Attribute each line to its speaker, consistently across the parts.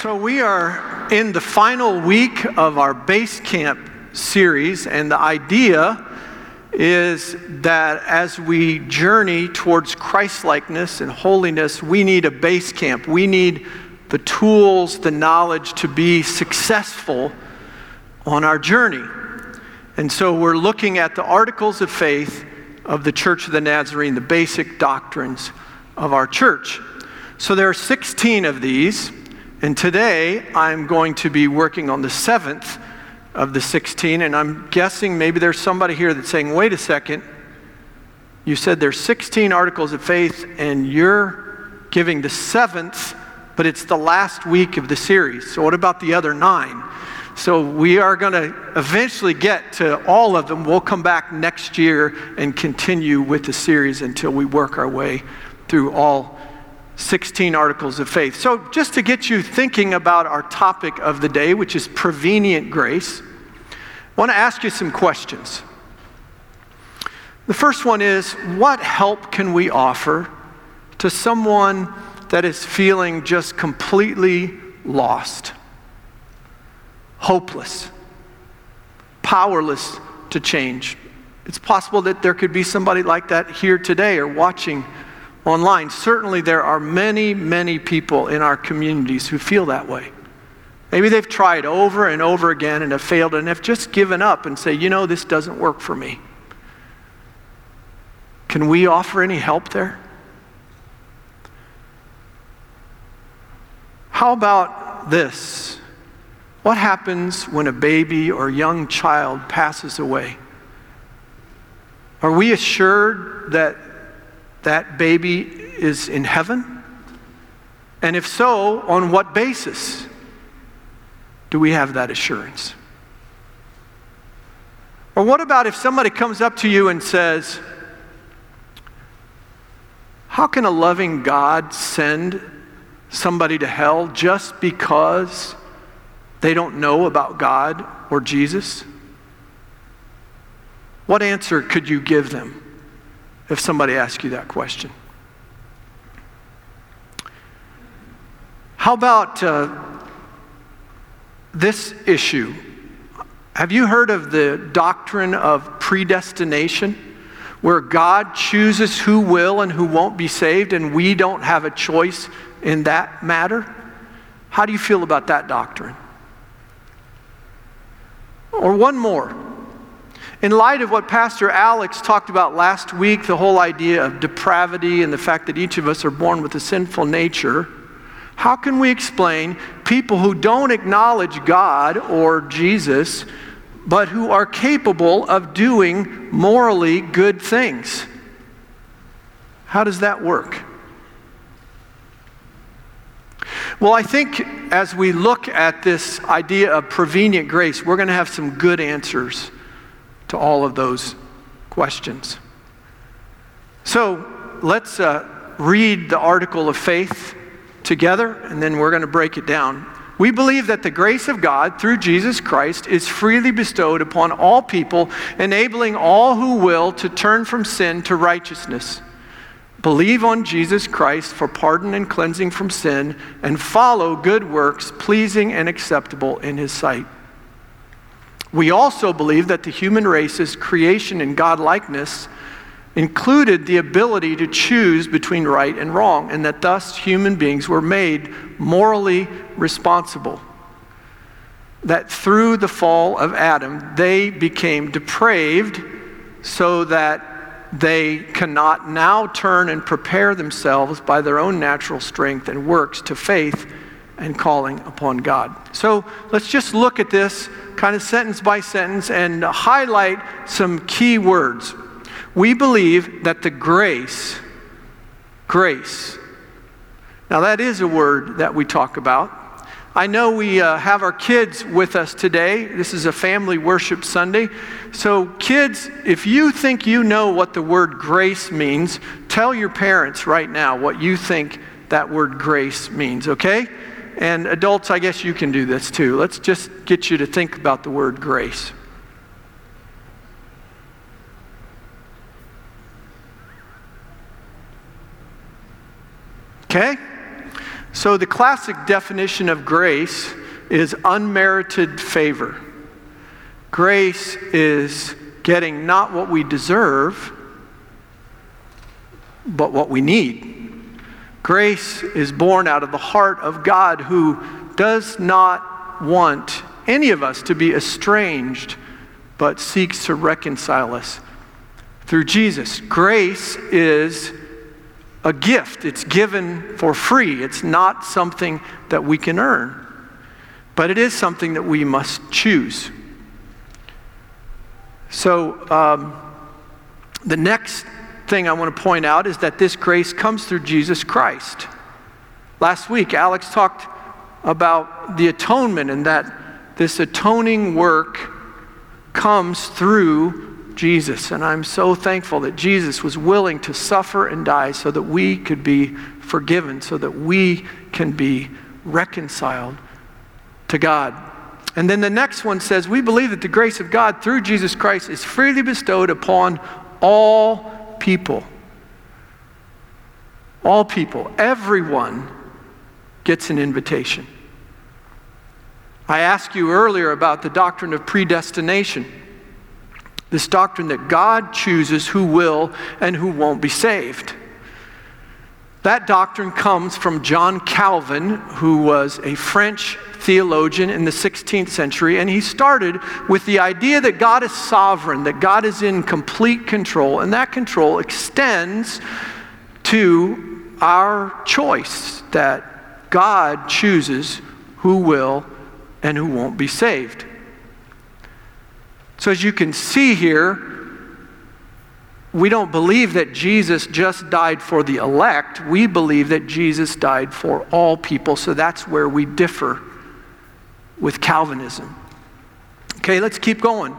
Speaker 1: So, we are in the final week of our base camp series, and the idea is that as we journey towards Christlikeness and holiness, we need a base camp. We need the tools, the knowledge to be successful on our journey. And so we're looking at the articles of faith of the Church of the Nazarene, the basic doctrines of our church. So there are 16 of these, and today I'm going to be working on the seventh of the 16, and I'm guessing maybe there's somebody here that's saying, wait a second, you said there's 16 articles of faith, and you're giving the seventh, but it's the last week of the series. So what about the other nine? So we are going to eventually get to all of them. We'll come back next year and continue with the series until we work our way through all 16 articles of faith. So, just to get you thinking about our topic of the day, which is prevenient grace, I want to ask you some questions. The first one is what help can we offer to someone that is feeling just completely lost, hopeless, powerless to change? It's possible that there could be somebody like that here today or watching online. Certainly, there are many, many people in our communities who feel that way. Maybe they've tried over and over again and have failed and have just given up and say, you know, this doesn't work for me. Can we offer any help there? How about this? What happens when a baby or young child passes away? Are we assured that that baby is in heaven? And if so, on what basis do we have that assurance? Or what about if somebody comes up to you and says, How can a loving God send somebody to hell just because they don't know about God or Jesus? What answer could you give them? If somebody asks you that question. How about uh, this issue? Have you heard of the doctrine of predestination, where God chooses who will and who won't be saved, and we don't have a choice in that matter? How do you feel about that doctrine? Or one more. In light of what Pastor Alex talked about last week, the whole idea of depravity and the fact that each of us are born with a sinful nature, how can we explain people who don't acknowledge God or Jesus, but who are capable of doing morally good things? How does that work? Well, I think as we look at this idea of prevenient grace, we're going to have some good answers to all of those questions. So let's uh, read the article of faith together, and then we're going to break it down. We believe that the grace of God through Jesus Christ is freely bestowed upon all people, enabling all who will to turn from sin to righteousness. Believe on Jesus Christ for pardon and cleansing from sin, and follow good works pleasing and acceptable in His sight. We also believe that the human race's creation in God likeness included the ability to choose between right and wrong, and that thus human beings were made morally responsible. That through the fall of Adam, they became depraved so that they cannot now turn and prepare themselves by their own natural strength and works to faith and calling upon God. So let's just look at this kind of sentence by sentence and highlight some key words. We believe that the grace, grace, now that is a word that we talk about. I know we uh, have our kids with us today. This is a family worship Sunday. So, kids, if you think you know what the word grace means, tell your parents right now what you think that word grace means, okay? And adults, I guess you can do this too. Let's just get you to think about the word grace. Okay? So, the classic definition of grace is unmerited favor. Grace is getting not what we deserve, but what we need. Grace is born out of the heart of God who does not want any of us to be estranged, but seeks to reconcile us through Jesus. Grace is a gift, it's given for free. It's not something that we can earn, but it is something that we must choose. So, um, the next thing I want to point out is that this grace comes through Jesus Christ. Last week, Alex talked about the atonement and that this atoning work comes through Jesus. And I'm so thankful that Jesus was willing to suffer and die so that we could be forgiven, so that we can be reconciled to God. And then the next one says, We believe that the grace of God through Jesus Christ is freely bestowed upon all people. All people, everyone gets an invitation. I asked you earlier about the doctrine of predestination. This doctrine that God chooses who will and who won't be saved. That doctrine comes from John Calvin, who was a French theologian in the 16th century, and he started with the idea that God is sovereign, that God is in complete control, and that control extends to our choice that God chooses who will and who won't be saved. So, as you can see here, we don't believe that Jesus just died for the elect. We believe that Jesus died for all people. So that's where we differ with Calvinism. Okay, let's keep going.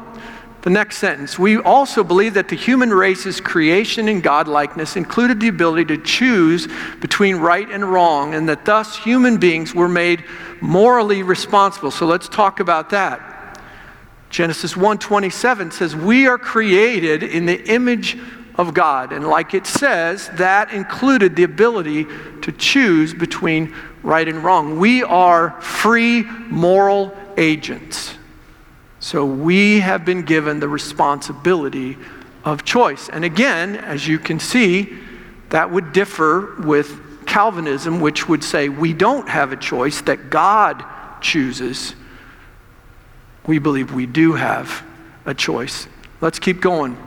Speaker 1: The next sentence. We also believe that the human race's creation in godlikeness included the ability to choose between right and wrong, and that thus human beings were made morally responsible. So let's talk about that. Genesis 1:27 says we are created in the image of God and like it says that included the ability to choose between right and wrong. We are free moral agents. So we have been given the responsibility of choice. And again, as you can see, that would differ with Calvinism which would say we don't have a choice that God chooses we believe we do have a choice. Let's keep going.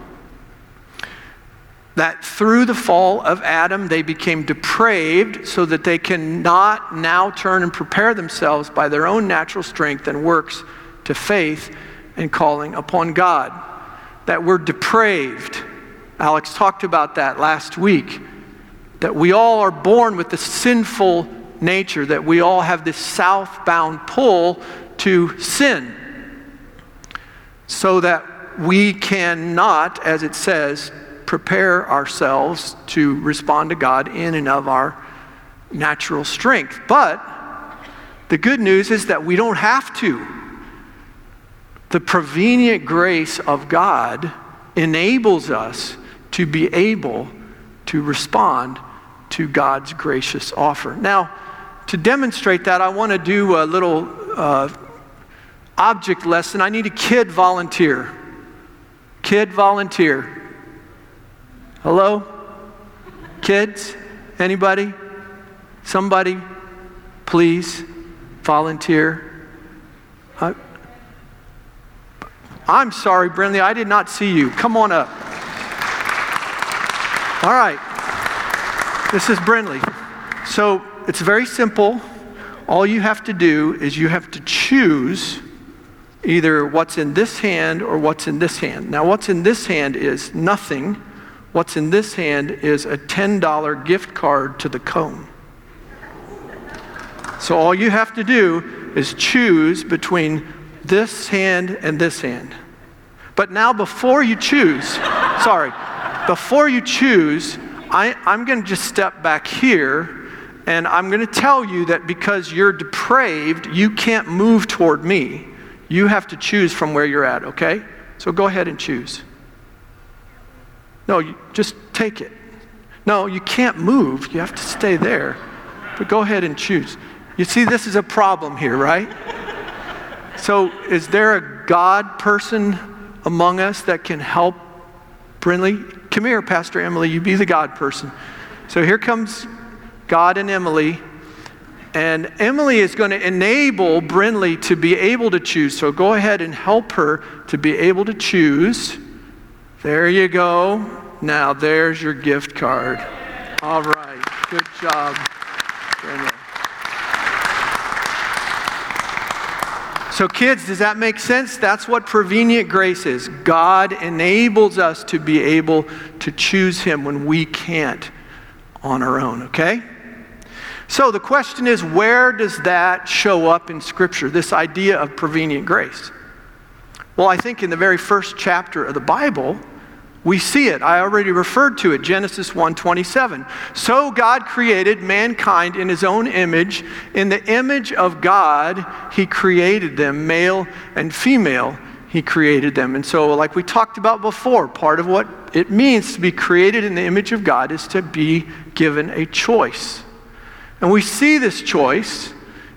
Speaker 1: That through the fall of Adam, they became depraved so that they cannot now turn and prepare themselves by their own natural strength and works to faith and calling upon God. That we're depraved. Alex talked about that last week. That we all are born with the sinful nature, that we all have this southbound pull to sin so that we cannot, as it says, prepare ourselves to respond to God in and of our natural strength. But the good news is that we don't have to. The prevenient grace of God enables us to be able to respond to God's gracious offer. Now, to demonstrate that, I want to do a little uh, object lesson, I need a kid volunteer. Kid volunteer. Hello? Kids? Anybody? Somebody? Please volunteer. I, I'm sorry, Brindley, I did not see you. Come on up. All right. This is Brindley. So it's very simple. All you have to do is you have to choose either what's in this hand or what's in this hand. Now, what's in this hand is nothing. What's in this hand is a $10 gift card to the cone. So, all you have to do is choose between this hand and this hand. But now, before you choose, sorry, before you choose, I, I'm going to just step back here and I'm going to tell you that because you're depraved, you can't move toward me. You have to choose from where you're at, okay? So go ahead and choose. No, you just take it. No, you can't move. You have to stay there. but go ahead and choose. You see, this is a problem here, right? So, is there a God person among us that can help Brinley? Come here, Pastor Emily, you be the God person. So, here comes God and Emily. And Emily is going to enable Brinley to be able to choose. So go ahead and help her to be able to choose. There you go. Now, there's your gift card. All right. Good job, Brinley. So, kids, does that make sense? That's what prevenient grace is. God enables us to be able to choose Him when we can't on our own, okay? So the question is where does that show up in Scripture, this idea of prevenient grace? Well, I think in the very first chapter of the Bible, we see it. I already referred to it, Genesis 1:27. So God created mankind in his own image, in the image of God he created them, male and female he created them. And so like we talked about before, part of what it means to be created in the image of God is to be given a choice. And we see this choice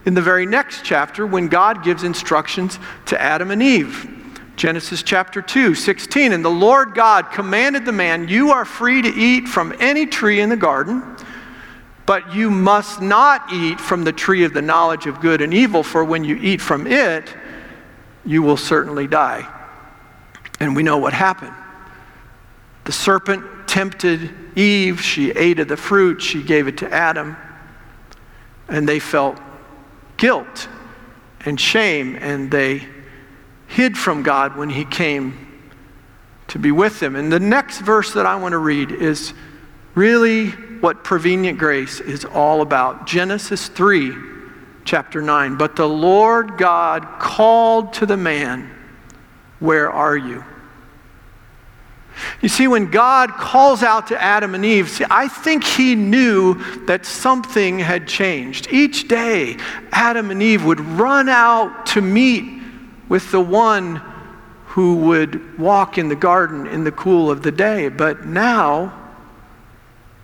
Speaker 1: in the very next chapter when God gives instructions to Adam and Eve. Genesis chapter 2, 16. And the Lord God commanded the man, You are free to eat from any tree in the garden, but you must not eat from the tree of the knowledge of good and evil, for when you eat from it, you will certainly die. And we know what happened. The serpent tempted Eve. She ate of the fruit. She gave it to Adam and they felt guilt and shame, and they hid from God when He came to be with them. And the next verse that I want to read is really what prevenient grace is all about. Genesis 3, chapter 9. But the Lord God called to the man, Where are you? You see, when God calls out to Adam and Eve, see, I think he knew that something had changed. Each day, Adam and Eve would run out to meet with the one who would walk in the garden in the cool of the day. But now,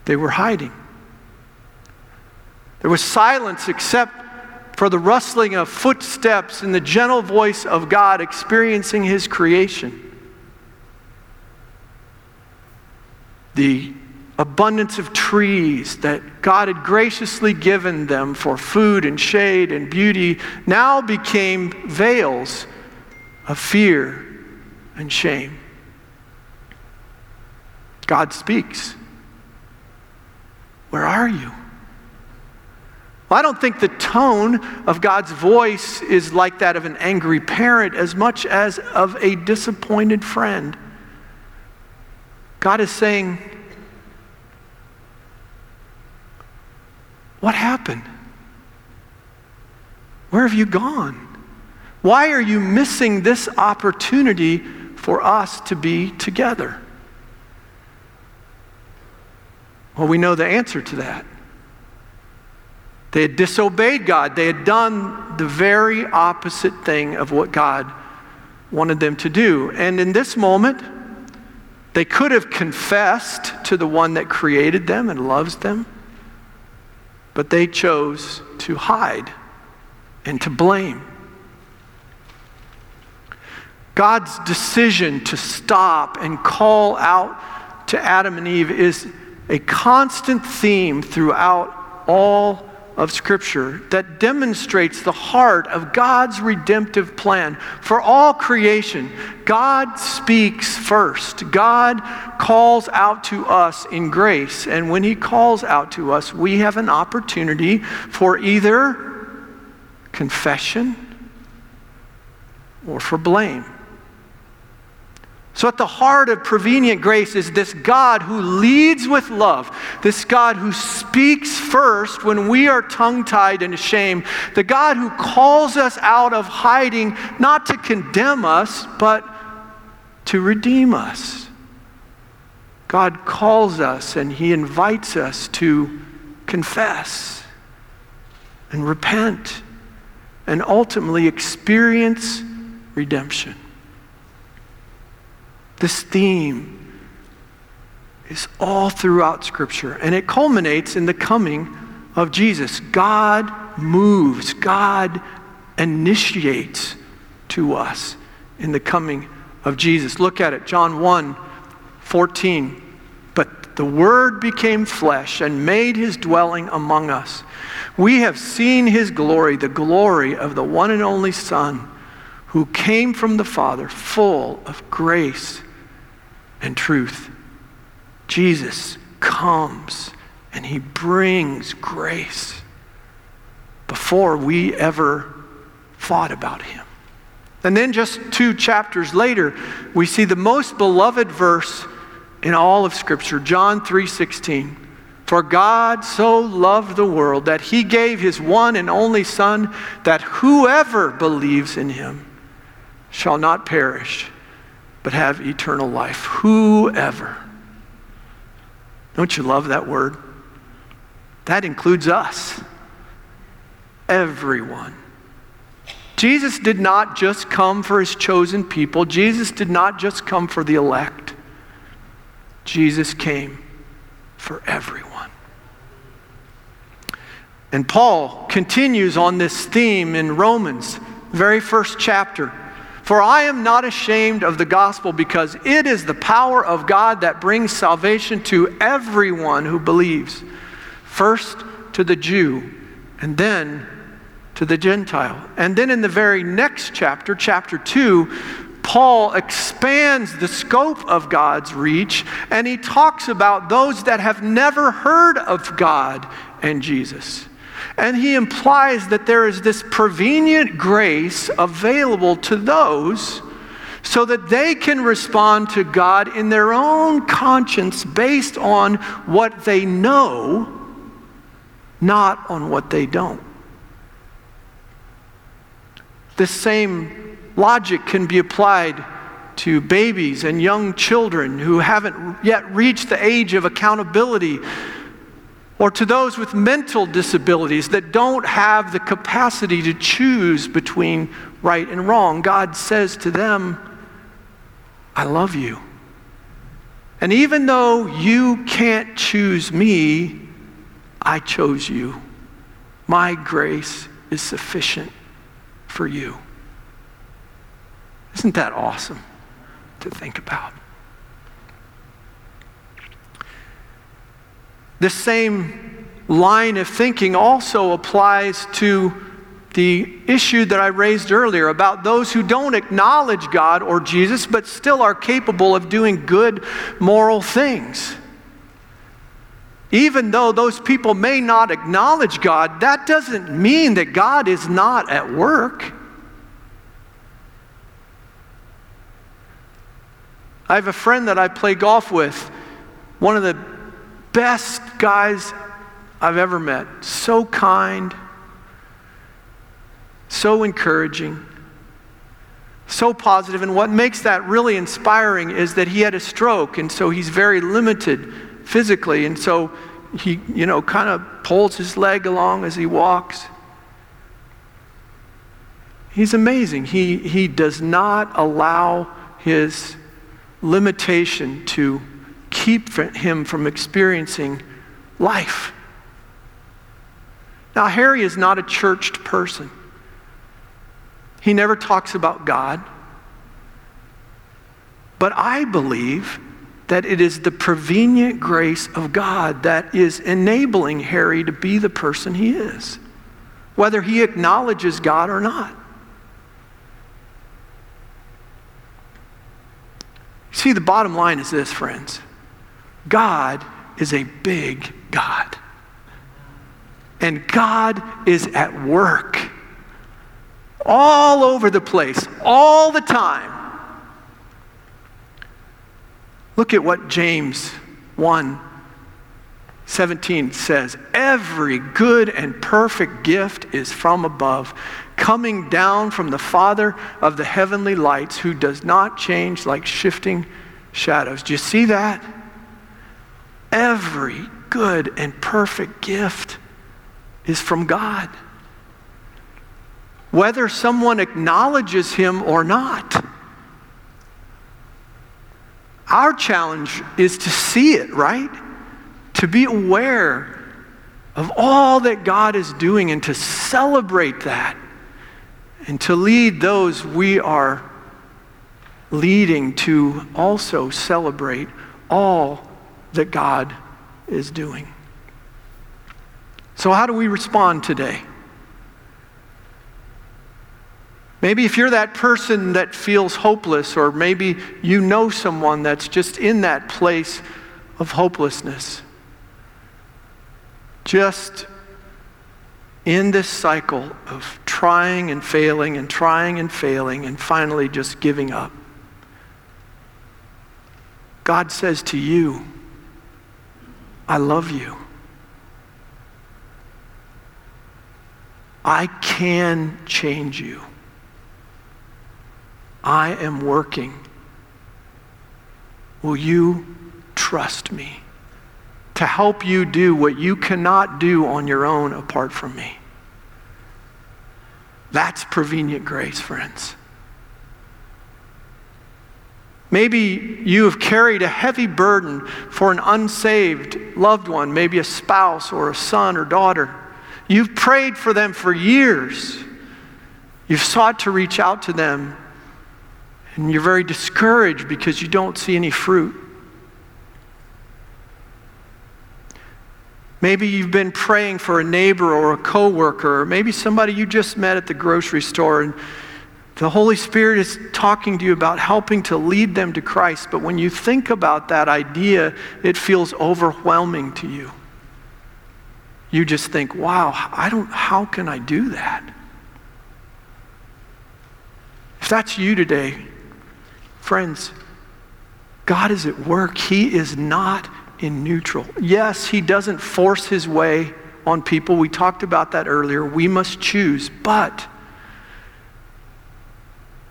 Speaker 1: they were hiding. There was silence except for the rustling of footsteps and the gentle voice of God experiencing his creation. The abundance of trees that God had graciously given them for food and shade and beauty now became veils of fear and shame. God speaks. Where are you? Well, I don't think the tone of God's voice is like that of an angry parent as much as of a disappointed friend. God is saying, What happened? Where have you gone? Why are you missing this opportunity for us to be together? Well, we know the answer to that. They had disobeyed God. They had done the very opposite thing of what God wanted them to do. And in this moment, they could have confessed to the one that created them and loves them, but they chose to hide and to blame. God's decision to stop and call out to Adam and Eve is a constant theme throughout all of Scripture that demonstrates the heart of God's redemptive plan for all creation. God speaks first. God calls out to us in grace. And when He calls out to us, we have an opportunity for either confession or for blame. So, at the heart of prevenient grace is this God who leads with love, this God who speaks first when we are tongue tied and ashamed, the God who calls us out of hiding not to condemn us, but to redeem us. God calls us and He invites us to confess and repent and ultimately experience redemption. This theme is all throughout Scripture, and it culminates in the coming of Jesus, God moves, God initiates to us in the coming of Jesus. Look at it, John 1 14. But the Word became flesh and made his dwelling among us. We have seen his glory, the glory of the one and only Son who came from the Father, full of grace and truth. Jesus comes and he brings grace before we ever thought about him. And then just two chapters later, we see the most beloved verse in all of scripture, John 3:16. For God so loved the world that he gave his one and only son that whoever believes in him shall not perish but have eternal life. Whoever. Don't you love that word? That includes us. Everyone. Jesus did not just come for his chosen people. Jesus did not just come for the elect. Jesus came for everyone. And Paul continues on this theme in Romans, very first chapter. For I am not ashamed of the gospel because it is the power of God that brings salvation to everyone who believes, first to the Jew, and then to the Gentile. And then in the very next chapter, chapter 2, Paul expands the scope of God's reach and he talks about those that have never heard of God and Jesus. And he implies that there is this prevenient grace available to those so that they can respond to God in their own conscience based on what they know, not on what they don't. This same logic can be applied to babies and young children who haven't yet reached the age of accountability, or to those with mental disabilities that don't have the capacity to choose between right and wrong. God says to them, I love you. And even though you can't choose me, I chose you. My grace is sufficient for you. Isn't that awesome to think about? The same line of thinking also applies to the issue that I raised earlier about those who don't acknowledge God or Jesus but still are capable of doing good moral things. Even though those people may not acknowledge God, that doesn't mean that God is not at work. I have a friend that I play golf with, one of the best guys I've ever met. So kind, so encouraging, so positive. And what makes that really inspiring is that he had a stroke, and so he's very limited physically. And so he, you know, kind of pulls his leg along as he walks. He's amazing. He, he does not allow his limitation to keep him from experiencing life. Now, Harry is not a churched person. He never talks about God. But I believe that it is the prevenient grace of God that is enabling Harry to be the person he is, whether he acknowledges God or not. See, the bottom line is this, friends God is a big God. And God is at work all over the place, all the time Look at what James 1 17 says Every good and perfect gift is from above, coming down from the Father of the heavenly lights, who does not change like shifting shadows. Do you see that? Every good and perfect gift is from God. Whether someone acknowledges him or not. Our challenge is to see it, right? To be aware of all that God is doing and to celebrate that and to lead those we are leading to also celebrate all that God is doing. So, how do we respond today? Maybe if you're that person that feels hopeless, or maybe you know someone that's just in that place of hopelessness, just in this cycle of trying and failing and trying and failing and finally just giving up. God says to you, I love you. I can change you. I am working. Will you trust me to help you do what you cannot do on your own apart from me? That's prevenient grace, friends. Maybe you have carried a heavy burden for an unsaved loved one, maybe a spouse or a son or daughter. You've prayed for them for years. You've sought to reach out to them, and you're very discouraged because you don't see any fruit. Maybe you've been praying for a neighbor or a coworker, or maybe somebody you just met at the grocery store, and the Holy Spirit is talking to you about helping to lead them to Christ, but when you think about that idea, it feels overwhelming to you. You just think, wow, I don't, how can I do that? If that's you today, friends, God is at work. He is not in neutral. Yes, He doesn't force His way on people. We talked about that earlier. We must choose, but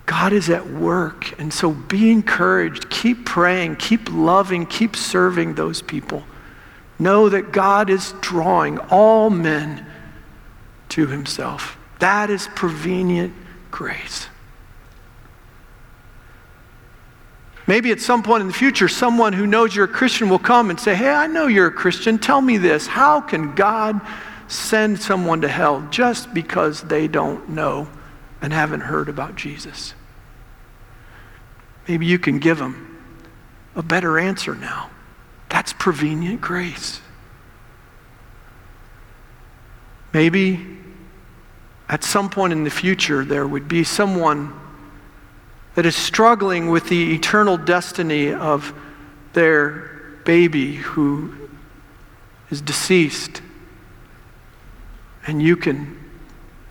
Speaker 1: God is at work. And so be encouraged. Keep praying. Keep loving. Keep serving those people. Know that God is drawing all men to himself. That is prevenient grace. Maybe at some point in the future, someone who knows you're a Christian will come and say, Hey, I know you're a Christian. Tell me this. How can God send someone to hell just because they don't know and haven't heard about Jesus? Maybe you can give them a better answer now. That's prevenient grace. Maybe at some point in the future there would be someone that is struggling with the eternal destiny of their baby who is deceased. And you can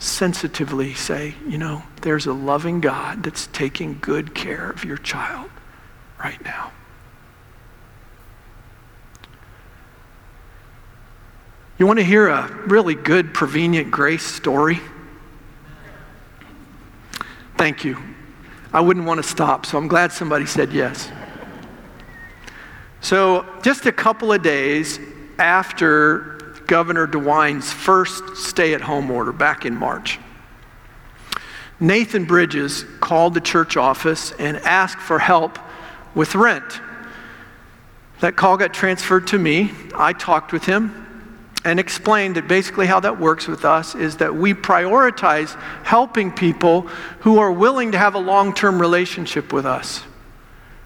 Speaker 1: sensitively say, you know, there's a loving God that's taking good care of your child right now. You want to hear a really good prevenient grace story? Thank you. I wouldn't want to stop, so I'm glad somebody said yes. So, just a couple of days after Governor DeWine's first stay at home order back in March. Nathan Bridges called the church office and asked for help with rent. That call got transferred to me. I talked with him and explained that basically how that works with us is that we prioritize helping people who are willing to have a long term relationship with us.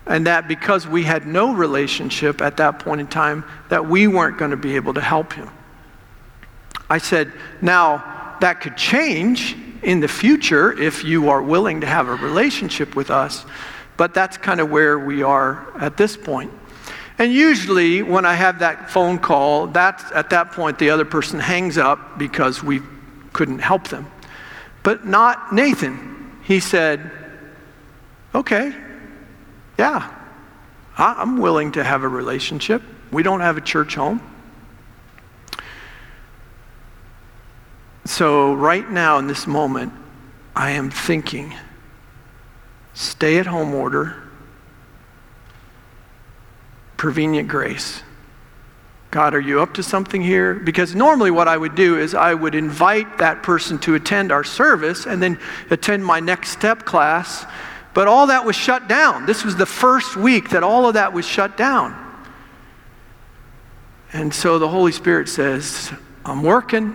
Speaker 1: And that because we had no relationship at that point in time, that we weren't going to be able to help him. I said, now that could change in the future if you are willing to have a relationship with us, but that's kind of where we are at this point. And usually, when I have that phone call, that's, at that point, the other person hangs up because we couldn't help them. But not Nathan. He said, Okay, yeah, I'm willing to have a relationship. We don't have a church home. So, right now, in this moment, I am thinking stay at home order, prevenient grace. God, are you up to something here? Because normally, what I would do is I would invite that person to attend our service and then attend my next step class. But all that was shut down. This was the first week that all of that was shut down. And so the Holy Spirit says, I'm working.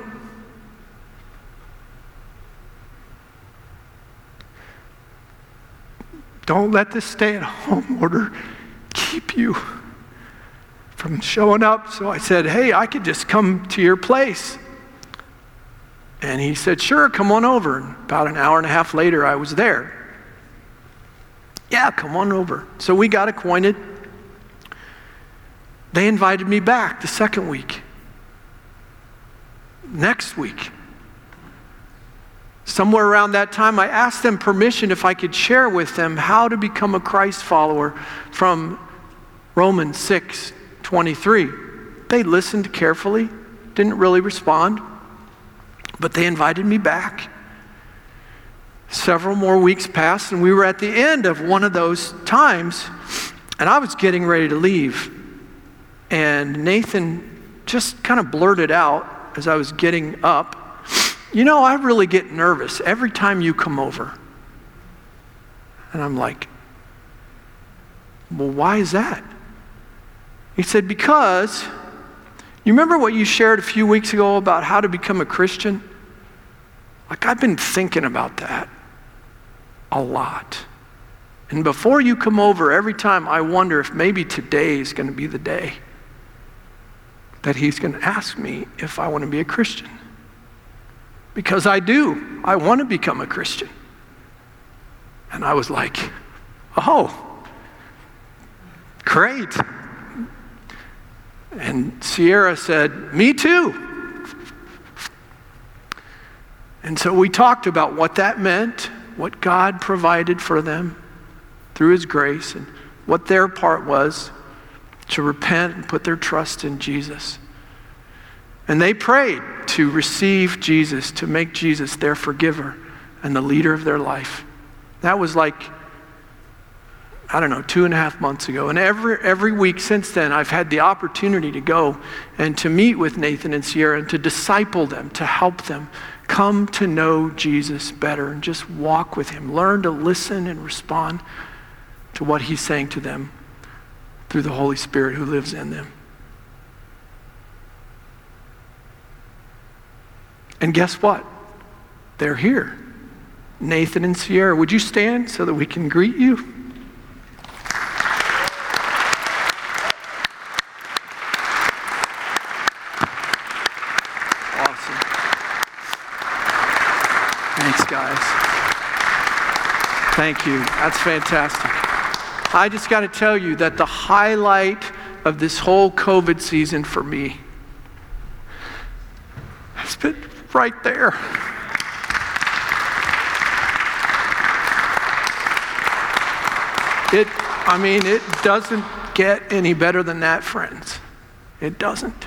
Speaker 1: Don't let this stay at home order keep you from showing up. So I said, Hey, I could just come to your place. And he said, Sure, come on over. And about an hour and a half later, I was there. Yeah, come on over. So we got acquainted. They invited me back the second week. Next week. Somewhere around that time, I asked them permission if I could share with them how to become a Christ follower from Romans 6 23. They listened carefully, didn't really respond, but they invited me back. Several more weeks passed, and we were at the end of one of those times, and I was getting ready to leave. And Nathan just kind of blurted out as I was getting up, You know, I really get nervous every time you come over. And I'm like, Well, why is that? He said, Because you remember what you shared a few weeks ago about how to become a Christian? Like, I've been thinking about that a lot. And before you come over, every time I wonder if maybe today is going to be the day that he's going to ask me if I want to be a Christian. Because I do. I want to become a Christian. And I was like, oh, great. And Sierra said, me too. And so we talked about what that meant what God provided for them through His grace and what their part was to repent and put their trust in Jesus. And they prayed to receive Jesus, to make Jesus their forgiver and the leader of their life. That was like, I don't know, two and a half months ago. And every, every week since then, I've had the opportunity to go and to meet with Nathan and Sierra and to disciple them, to help them come to know Jesus better and just walk with him. Learn to listen and respond to what he's saying to them through the Holy Spirit who lives in them. And guess what? They're here. Nathan and Sierra, would you stand so that we can greet you? Awesome. Thanks, guys. Thank you. That's fantastic. I just got to tell you that the highlight of this whole COVID season for me has been right there. It, I mean, it doesn't get any better than that, friends. It doesn't.